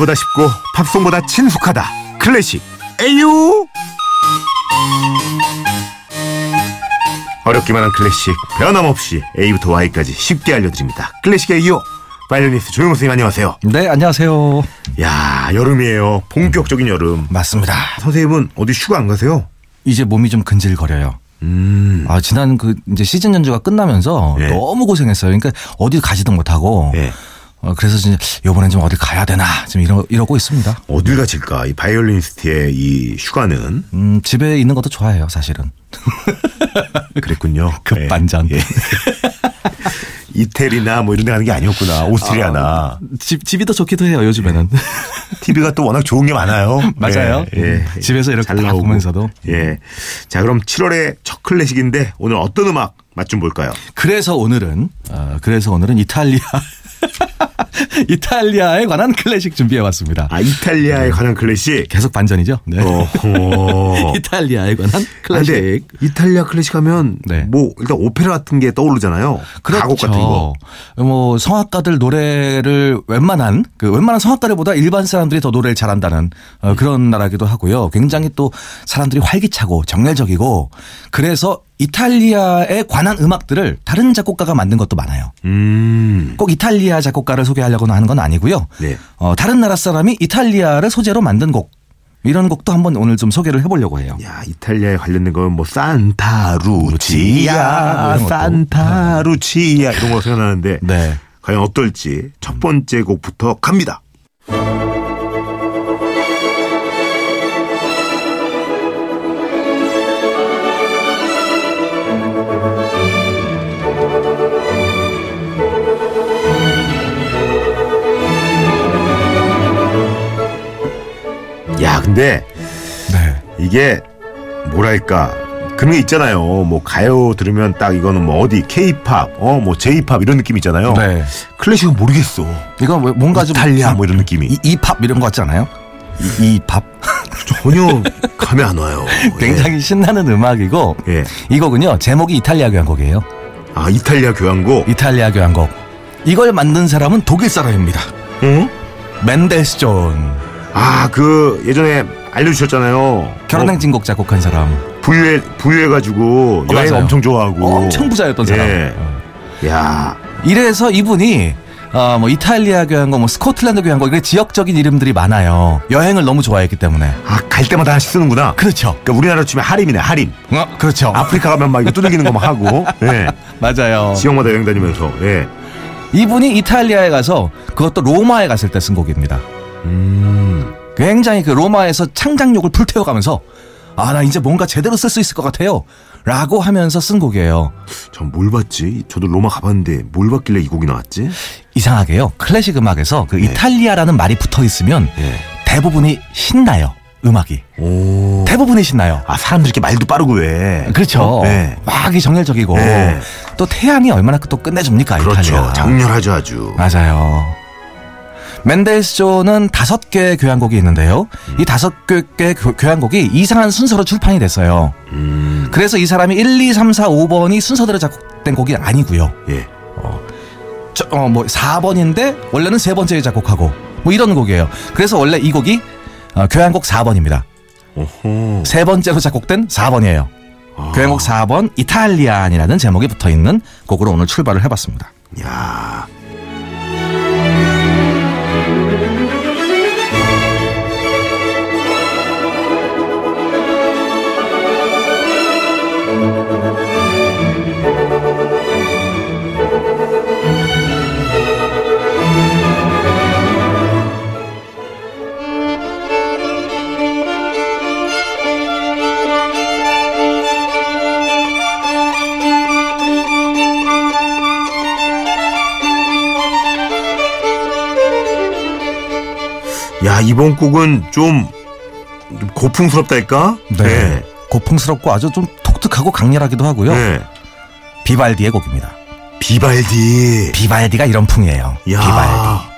노래보다 쉽고 팝송보다 친숙하다. 클래식 A-Yo. 어렵기만 한 클래식 변함없이 A부터 Y까지 쉽게 알려드립니다. 클래식 A-Yo. 바이올리니스트 조용호 선생님 안녕하세요. 네, 안녕하세요. 야 여름이에요. 본격적인 여름. 맞습니다. 선생님은 어디 휴가 안 가세요? 이제 몸이 좀 근질거려요. 음. 아, 지난 그 이제 시즌 연주가 끝나면서 예. 너무 고생했어요. 그러니까 어디 가지도 못하고. 예. 어, 그래서 이제 이번엔 좀 어딜 가야 되나 지금 이러, 이러고 있습니다. 어딜 가실까? 이 바이올리니스트의 이 휴가는 음, 집에 있는 것도 좋아해요, 사실은. 그랬군요. 급반전. 예. 예. 이태리나 뭐 이런 데 가는 게 아니었구나. 오스트리아나. 집, 집이 더 좋기도 해요, 요즘에는. TV가 또 워낙 좋은 게 많아요. 맞아요. 예, 예. 집에서 이렇게 잘 다. 보면서도. 예. 자, 그럼 7월의 첫 클래식인데 오늘 어떤 음악 맛 좀 볼까요? 그래서 오늘은, 어, 그래서 오늘은 이탈리아. 이탈리아에 관한 클래식 준비해 왔습니다. 아, 이탈리아에 관한 클래식. 계속 반전이죠? 네. 어. 어. 이탈리아에 관한 아, 클래식. 근데 이탈리아 클래식 하면 네. 뭐 일단 오페라 같은 게 떠오르잖아요. 가곡 같은 거. 뭐 성악가들 노래를 웬만한 그 웬만한 성악가들보다 일반 사람들이 더 노래를 잘한다는 어, 그런 나라기도 하고요. 굉장히 또 사람들이 활기차고 정열적이고 그래서 이탈리아에 관한 음악들을 다른 작곡가가 만든 것도 많아요. 음. 꼭 이탈리아 작곡가를 소개하려고 하는 건 아니고요. 네. 어, 다른 나라 사람이 이탈리아를 소재로 만든 곡 이런 곡도 한번 오늘 좀 소개를 해보려고 해요. 야, 이탈리아에 관련된 건 뭐 산타루치아, 뭐 것도. 산타루치아 이런 거 생각나는데 네. 과연 어떨지 첫 번째 곡부터 갑니다. 근데 네. 이게 뭐랄까 그런 게 있잖아요. 뭐 가요 들으면 딱 이거는 뭐 어디 K-팝, 어뭐 J-팝 이런 느낌 있잖아요. 네. 클래식은 모르겠어. 이거 뭐 뭔가 좀 이탈리아 뭐 이런 느낌이 이, 이팝 이런 거 같지 않아요? 이, 이팝 전혀 감이 안 와요. 굉장히 신나는 음악이고 예. 예. 이 곡은요 제목이 이탈리아 교향곡이에요. 아 이탈리아 교향곡. 이탈리아 교향곡 이걸 만든 사람은 독일 사람입니다. 응? 멘델스존 아 그 예전에 알려주셨잖아요. 결혼행진곡 작곡한 사람. 어, 부유해 부유해가지고 어, 여행 맞아요. 엄청 좋아하고. 엄청 부자였던 사람. 예. 어. 야. 이래서 이분이 어, 뭐 이탈리아 교향곡, 뭐 스코틀랜드 교향곡 이렇게 지역적인 이름들이 많아요. 여행을 너무 좋아했기 때문에. 아 갈 때마다 하나씩 쓰는구나. 그렇죠. 그러니까 우리나라 치면 하림이네 하림. 어, 그렇죠. 아프리카 가면 막 이거 두들기는 거막 하고. 예. 맞아요. 지역마다 여행 다니면서. 예. 이분이 이탈리아에 가서 그것도 로마에 갔을 때 쓴 곡입니다. 음. 굉장히 그 로마에서 창작욕을 불태워가면서 아 나 이제 뭔가 제대로 쓸 수 있을 것 같아요. 라고 하면서 쓴 곡이에요. 전 뭘 봤지? 저도 로마 가봤는데 뭘 봤길래 이 곡이 나왔지? 이상하게요. 클래식 음악에서 그 이탈리아라는 말이 붙어 있으면 예. 대부분이 신나요. 음악이. 오. 대부분이 신나요. 아 사람들 이렇게 말도 빠르고 왜? 그렇죠. 네. 막이 정열적이고 네. 또 태양이 얼마나 또 끝내줍니까 그렇죠. 이탈리아. 장렬하죠 아주. 맞아요. 멘델스존은 다섯 개의 교향곡이 있는데요. 이 다섯 개의 교- 교향곡이 이상한 순서로 출판이 됐어요. 음. 그래서 이 사람이 1, 2, 3, 4, 5번이 순서대로 작곡된 곡이 아니고요. 예. 저, 어, 뭐 4번인데 원래는 세 번째에 작곡하고 뭐 이런 곡이에요. 그래서 원래 이 곡이 어, 교향곡 4번입니다. 오호. 세 번째로 작곡된 4번이에요. 아. 교향곡 4번 이탈리안이라는 제목이 붙어 있는 곡으로 오늘 출발을 해봤습니다. 야. 곡은 좀, 좀 고풍스럽달까? 네. 고풍스럽고 아주 좀 독특하고 강렬하기도 하고요. 네. 비발디의 곡입니다. 비발디. 비발디가 이런 풍이에요. 야. 비발디.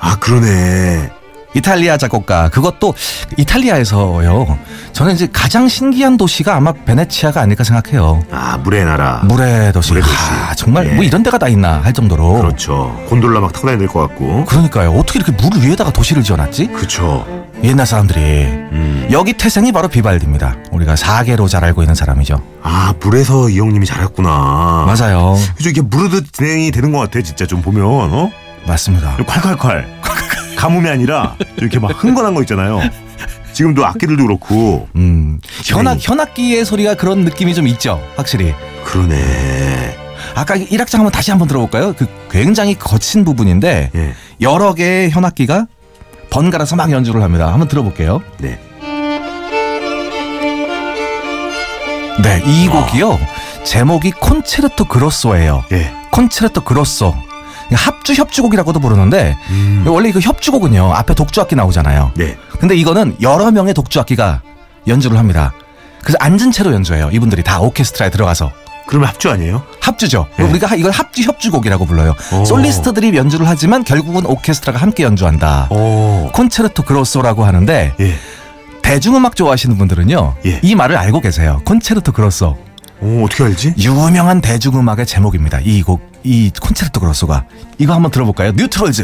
아 그러네. 이탈리아 작곡가 그것도 이탈리아에서요. 저는 이제 가장 신기한 도시가 아마 베네치아가 아닐까 생각해요. 아 물의 나라. 물의 도시. 물의 도시. 아, 정말 예. 뭐 이런 데가 다 있나 할 정도로. 그렇죠. 곤돌라 막 타고 다녀야 될 것 같고. 그러니까요. 어떻게 이렇게 물 위에다가 도시를 지어놨지? 그렇죠. 옛날 사람들이. 음. 여기 태생이 바로 비발디입니다. 우리가 사계로 잘 알고 있는 사람이죠. 아 물에서 이 형님이 잘했구나. 맞아요. 그죠 이게 무르듯 진행이 되는 것 같아 진짜 좀 보면 어 맞습니다. 콸콸콸 가뭄이 아니라 이렇게 막 흥건한 거 있잖아요. 지금도 악기들도 그렇고 음. 현악, 진행이. 현악기의 소리가 그런 느낌이 좀 있죠. 확실히. 그러네. 아까 1악장 한번 다시 한번 들어볼까요? 그 굉장히 거친 부분인데 예. 여러 개의 현악기가 번갈아서 막 연주를 합니다. 한번 들어볼게요. 네. 네, 이 곡이요. 제목이 콘체르토 그로소예요. 예. 콘체르토 그로소. 합주 협주곡이라고도 부르는데 음. 원래 그 협주곡은요. 앞에 독주악기 나오잖아요. 네. 근데 이거는 여러 명의 독주악기가 연주를 합니다. 그래서 앉은 채로 연주해요. 이분들이 다 오케스트라에 들어가서. 그러면 합주 아니에요? 합주죠. 네. 우리가 이걸 합주 협주곡이라고 불러요. 오. 솔리스트들이 연주를 하지만 결국은 오케스트라가 함께 연주한다. 어. 콘체르토 그로소라고 하는데 예. 대중음악 좋아하시는 분들은요. 예. 이 말을 알고 계세요. 콘체르토 그로소. 어, 어떻게 알지? 유명한 대중음악의 제목입니다. 이 곡, 이 콘체르토 그로소가. 이거 한번 들어볼까요? 뉴 트롤스.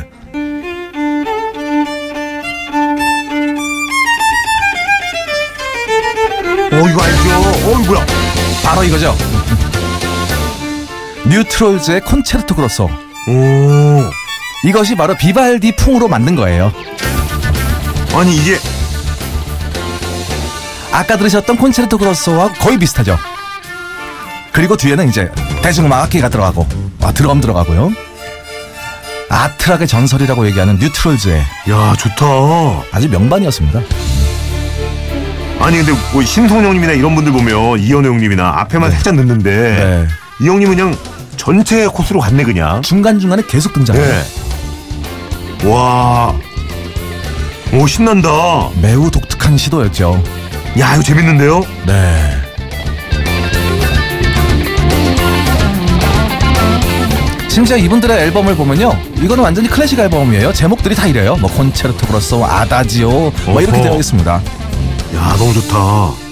어, 이거 알죠? 어, 이거 뭐야? 바로 이거죠. 뉴 트롤스의 콘체르토 그로소. 오. 이것이 바로 비발디 풍으로 만든 거예요. 아니, 이게 아까 들으셨던 콘체르토 그로소와 거의 비슷하죠. 그리고 뒤에는 이제 대중음악 악기가 들어가고 아, 드럼 들어가고요. 아트락의 전설이라고 얘기하는 뉴트럴즈의 야, 좋다. 아주 명반이었습니다. 아니 근데 뭐 신성 형님이나 이런 분들 보면 이현우 형님이나 앞에만 살짝 넣는데 네. 이 형님은 그냥 전체 코스로 갔네 그냥. 중간중간에 계속 등장해요. 네. 와. 오 신난다. 매우 독특한 시도였죠. 야 이거 재밌는데요? 네. 심지어 이분들의 앨범을 보면요. 이거는 완전히 클래식 앨범이에요. 제목들이 다 이래요. 뭐 콘체르토 그로소, 아다지오 뭐 이렇게. 되어 있습니다. 야 너무 좋다.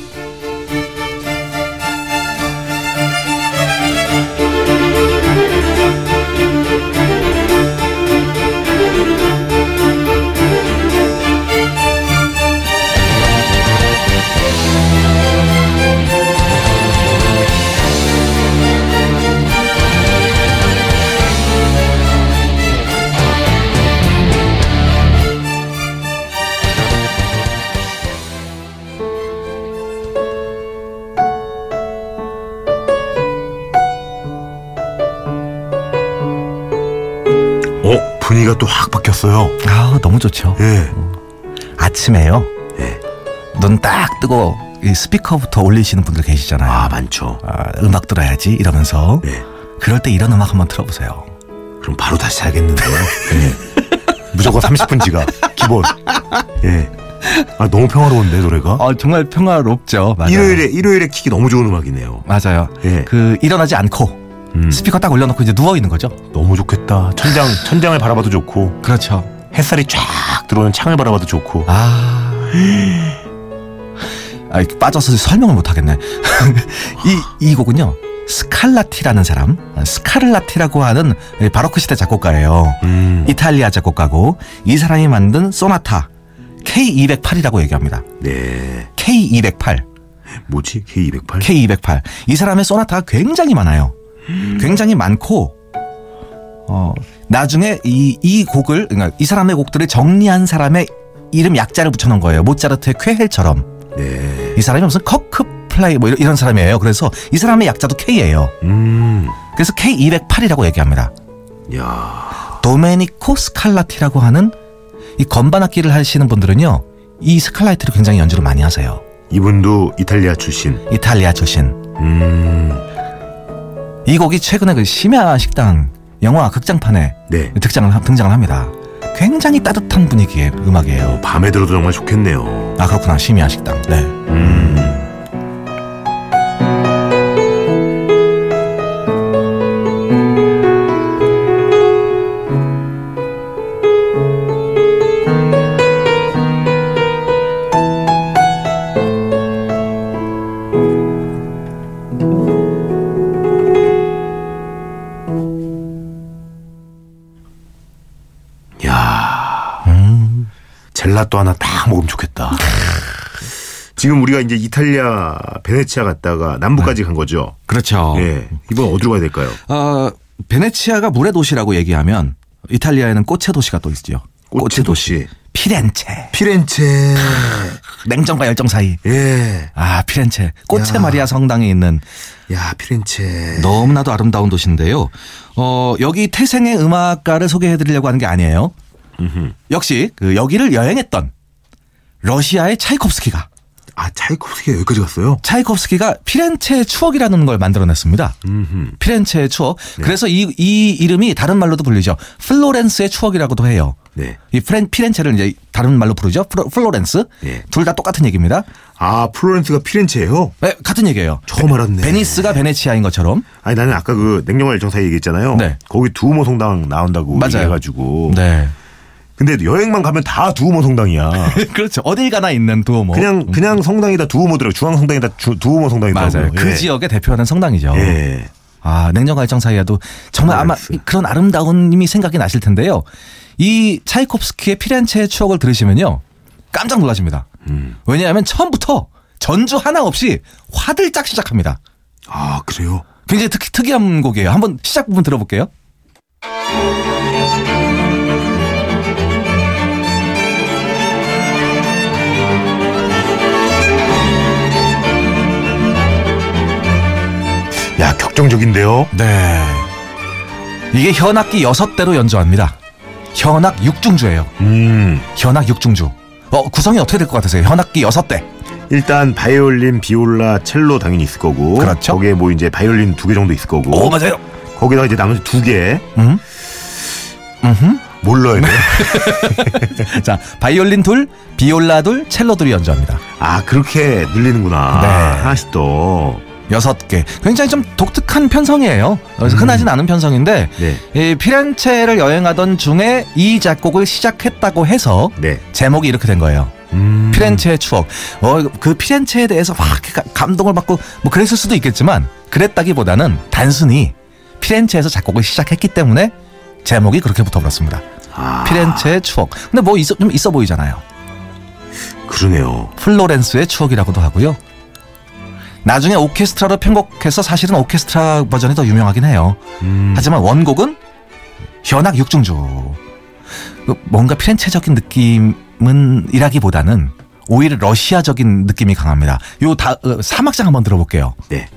또 확 바뀌었어요. 아 너무 좋죠. 예. 아침에요. 예. 눈 딱 뜨고 이 스피커부터 올리시는 분들 계시잖아요. 아 많죠. 아, 음악 들어야지 이러면서 예. 그럴 때 이런 음악 한번 틀어보세요. 그럼 바로 다시 자겠는데요. 예. 무조건 30분 지각 기본. 예. 아 너무 평화로운데 노래가. 어 정말 평화롭죠. 맞아요. 일요일에 일요일에 키기 너무 좋은 음악이네요. 맞아요. 예. 그 일어나지 않고 음, 스피커 딱 올려놓고 이제 누워 있는 거죠. 너무 좋겠다. 천장 천장을 바라봐도 좋고 그렇죠. 햇살이 쫙 들어오는 창을 바라봐도 좋고. 아. 아, 빠져서 설명을 못 하겠네. 이, 이 곡은요. 스칼라티라는 사람, 스카를라티라고 하는 바로크 시대 작곡가예요. 음. 이탈리아 작곡가고 이 사람이 만든 소나타 K208이라고 얘기합니다. 네. K208, 뭐지? K208? K208. 이 사람의 소나타가 굉장히 많아요. 굉장히 많고 어 나중에 이 이 곡을 그러니까 이 사람의 곡들을 정리한 사람의 이름 약자를 붙여놓은 거예요. 모차르트의 쾨헬처럼 네. 이 사람이 무슨 커크 플레이 뭐 이런, 이런 사람이에요. 그래서 이 사람의 약자도 K예요. 음. 그래서 K208이라고 얘기합니다. 야. 도메니코 스칼라티라고 하는 이 건반 악기를 하시는 분들은요. 이 스칼라티를 굉장히 연주를 많이 하세요. 이분도 이탈리아 출신. 이탈리아 출신. 음. 이 곡이 최근에 그 심야 식당 영화 극장판에 네. 등장을, 하- 등장을 합니다. 굉장히 따뜻한 분위기의 음악이에요. 밤에 들어도 정말 좋겠네요. 아 그렇구나 심야 식당. 네. 음. 젤라또 하나 딱 먹으면 좋겠다. 지금 우리가 이제 이탈리아 베네치아 갔다가 남부까지 간 거죠. 그렇죠. 예. 이번 어디로 가야 될까요? 어, 베네치아가 물의 도시라고 얘기하면 이탈리아에는 꽃의 도시가 또 있죠. 꽃의 도시. 피렌체. 피렌체. 냉정과 열정 사이. 예. 아, 피렌체. 꽃의 야. 마리아 성당에 있는 야, 피렌체. 너무나도 아름다운 도시인데요. 어, 여기 태생의 음악가를 소개해 드리려고 하는 게 아니에요. 역시 그 여기를 여행했던 러시아의 차이콥스키가 아, 차이콥스키가 여기까지 갔어요? 차이콥스키가 피렌체의 추억이라는 걸 만들어냈습니다. 음흠. 피렌체의 추억. 그래서 이, 이 이름이 다른 말로도 불리죠. 플로렌스의 추억이라고도 해요. 네. 이 프렌, 피렌체를 이제 다른 말로 부르죠. 플로, 플로렌스. 예. 둘다 똑같은 얘기입니다. 아, 플로렌스가 피렌체예요? 네, 같은 얘기예요. 처음 알았네. 베니스가 베네치아인 것처럼. 아니 나는 아까 그 냉정과 열정 사이 얘기했잖아요. 네. 거기 두오모 성당 나온다고 맞아요. 얘기해가지고. 네. 근데 여행만 가면 다 두오모 성당이야. 그렇죠. 어딜 가나 있는 두오모. 그냥 그냥 성당이 다 두오모더라고. 중앙 성당이 다 주- 두오모 성당이더라고. 맞아요. 그 지역에 대표하는 성당이죠. 예. 아, 냉정과 열정 사이에도 정말 아마 플로렌스. 그런 아름다운 님이 생각이 나실 텐데요. 이 차이콥스키의 피렌체의 추억을 들으시면요. 깜짝 놀라십니다. 음. 왜냐하면 처음부터 전주 하나 없이 화들짝 시작합니다. 아 그래요? 굉장히 특, 특이한 곡이에요. 한번 시작 부분 들어볼게요. 야 격정적인데요. 네. 이게 현악기 여섯 대로 연주합니다. 현악 육중주예요. 음. 현악 육중주. 어, 구성이 어떻게 될 것 같으세요? 현악기 여섯 대. 일단 바이올린, 비올라, 첼로 당연히 있을 거고. 그렇죠. 거기에 뭐 이제 바이올린 두 개 정도 있을 거고. 오, 맞아요. 거기다가 이제 나머지 두 개. 음. 음. 돼요? 자, 바이올린 둘, 비올라 둘, 첼로 둘이 연주합니다. 아 그렇게 늘리는구나. 네. 하나씩 또. 여섯 개. 굉장히 좀 독특한 편성이에요. 그래서 음. 흔하진 않은 편성인데 네. 이 피렌체를 여행하던 중에 이 작곡을 시작했다고 해서 네. 제목이 이렇게 된 거예요. 음. 피렌체의 추억. 어, 그 피렌체에 대해서 막 가- 감동을 받고 뭐 그랬을 수도 있겠지만 그랬다기보다는 단순히 피렌체에서 작곡을 시작했기 때문에 제목이 그렇게 붙어버렸습니다. 아, 피렌체의 추억. 근데 뭐 있어, 좀 있어 보이잖아요. 그러네요. 플로렌스의 추억이라고도 하고요. 나중에 오케스트라로 편곡해서 사실은 오케스트라 버전이 더 유명하긴 해요. 음. 하지만 원곡은 현악 육중주. 그 뭔가 피렌체적인 느낌은 이라기보다는 오히려 러시아적인 느낌이 강합니다. 요 다, 어, 사막장 한번 들어볼게요. 네.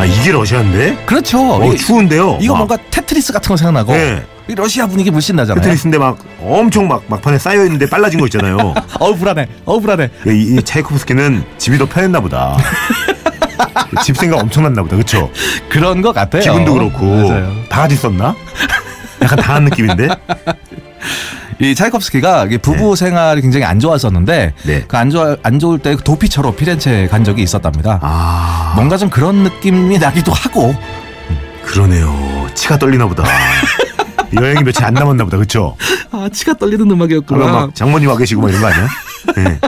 아 이게 러시아인데? 그렇죠. 어 이게- 추운데요. 이거 막 뭔가 테트리스 같은 거 생각나고 네. 이 러시아 분위기 물씬 나잖아요. 테트리스인데 막 엄청 막 막판에 쌓여 있는데 빨라진 거 있잖아요. 어우 불안해. 어우 불안해. 이, 이 차이코프스키는 집이 더 편했나 보다. 집 생각 엄청났나 보다. 그렇죠? 그런 것 같아요. 기분도 그렇고 맞아요. 바가지 썼나? 약간 당한 느낌인데. 이 차이콥스키가 부부 생활이 굉장히 안 좋았었는데 네. 그안 좋아 안 좋을 때 도피처로 피렌체 간 적이 있었답니다. 아 뭔가 좀 그런 느낌이 나기도 하고 그러네요. 치가 떨리나 보다. 여행이 며칠 안 남았나 보다. 그렇죠? 아 치가 떨리는 음악이었구나. 막 장모님 와 계시고 막 이런 거 아니야? 네.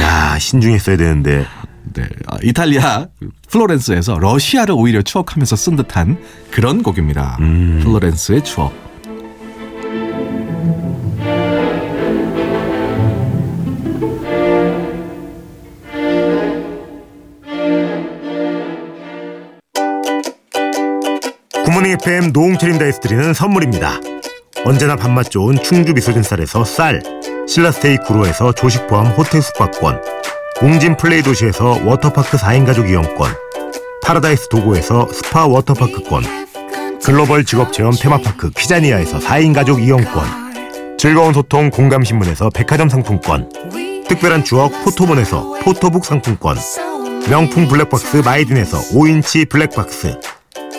야 신중했어야 되는데. 네, 아, 이탈리아 플로렌스에서 러시아를 오히려 추억하면서 쓴 듯한 그런 곡입니다. 음. 플로렌스의 추억. 굿모닝 FM 노홍철입니다에서 드리는 선물입니다. 언제나 밥맛 좋은 충주 미소진 쌀에서 쌀, 신라스테이 구로에서 조식 포함 호텔 숙박권, 웅진 플레이 도시에서 워터파크 4인 가족 이용권, 파라다이스 도고에서 스파 워터파크권, 글로벌 직업체험 테마파크 키자니아에서 4인 가족 이용권, 즐거운 소통 공감신문에서 백화점 상품권, 특별한 추억 포토본에서 포토북 상품권, 명품 블랙박스 마이딘에서 5인치 블랙박스,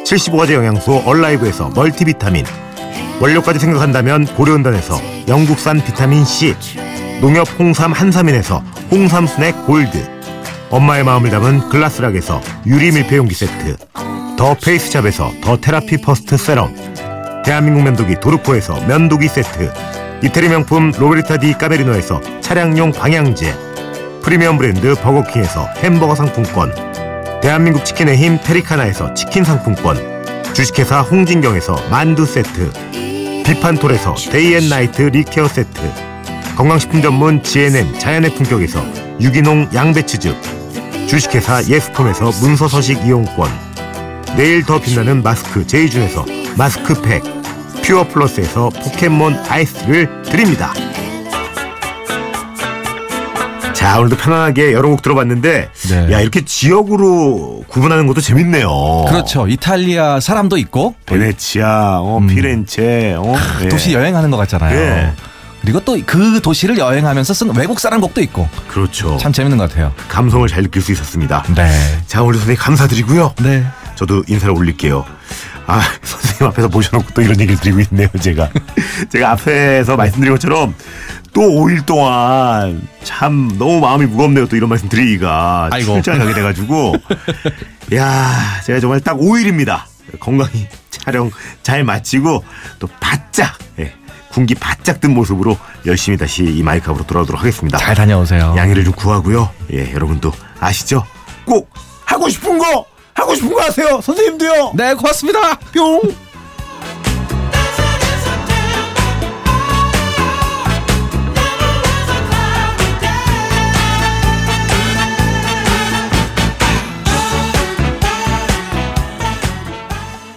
75가지 영양소 얼라이브에서 멀티비타민. 원료까지 생각한다면 고려은단에서 영국산 비타민C 농협 홍삼 한삼인에서 홍삼 스낵 골드. 엄마의 마음을 담은 글라스락에서 유리 밀폐용기 세트. 더 페이스샵에서 더 테라피 퍼스트 세럼. 대한민국 면도기 도르코에서 면도기 세트. 이태리 명품 로베르타 디 까메리노에서 차량용 방향제. 프리미엄 브랜드 버거킹에서 햄버거 상품권 대한민국 치킨의 힘 페리카나에서 치킨 상품권 주식회사 홍진경에서 만두 세트 비판톨에서 데이앤나이트 리케어 세트 건강식품 전문 GNM 자연의 품격에서 유기농 양배추즙 주식회사 예스폼에서 문서서식 이용권 내일 더 빛나는 마스크 제이준에서 마스크팩 퓨어 플러스에서 포켓몬 아이스를 드립니다. 자 오늘도 편안하게 여러 곡 들어봤는데 네. 야 이렇게 지역으로 구분하는 것도 재밌네요. 그렇죠. 이탈리아 사람도 있고 베네치아, 어, 피렌체, 어, 예. 음. 도시 여행하는 것 같잖아요. 예. 그리고 또 그 도시를 여행하면서 쓴 외국 사람 곡도 있고 그렇죠. 참 재밌는 것 같아요. 감성을 잘 느낄 수 있었습니다. 네. 자 오늘 선생님 감사드리고요. 네. 저도 인사를 올릴게요. 아 선생님 앞에서 모셔놓고 또 이런 얘기를 드리고 있네요 제가. 제가 앞에서 말씀드린 것처럼 또 5일 동안 참 너무 마음이 무겁네요. 또 이런 말씀 드리기가 아이고. 출장 가게 돼가지고 야 제가 정말 딱 5일입니다. 건강히 촬영 잘 마치고 또 바짝 예, 군기 바짝 든 모습으로 열심히 다시 이 마이크 앞으로 돌아오도록 하겠습니다. 잘 다녀오세요. 양해를 좀 구하고요. 예, 여러분도 아시죠? 꼭 하고 싶은 거 하고 싶은 거 하세요. 선생님도요. 네, 고맙습니다. 뿅.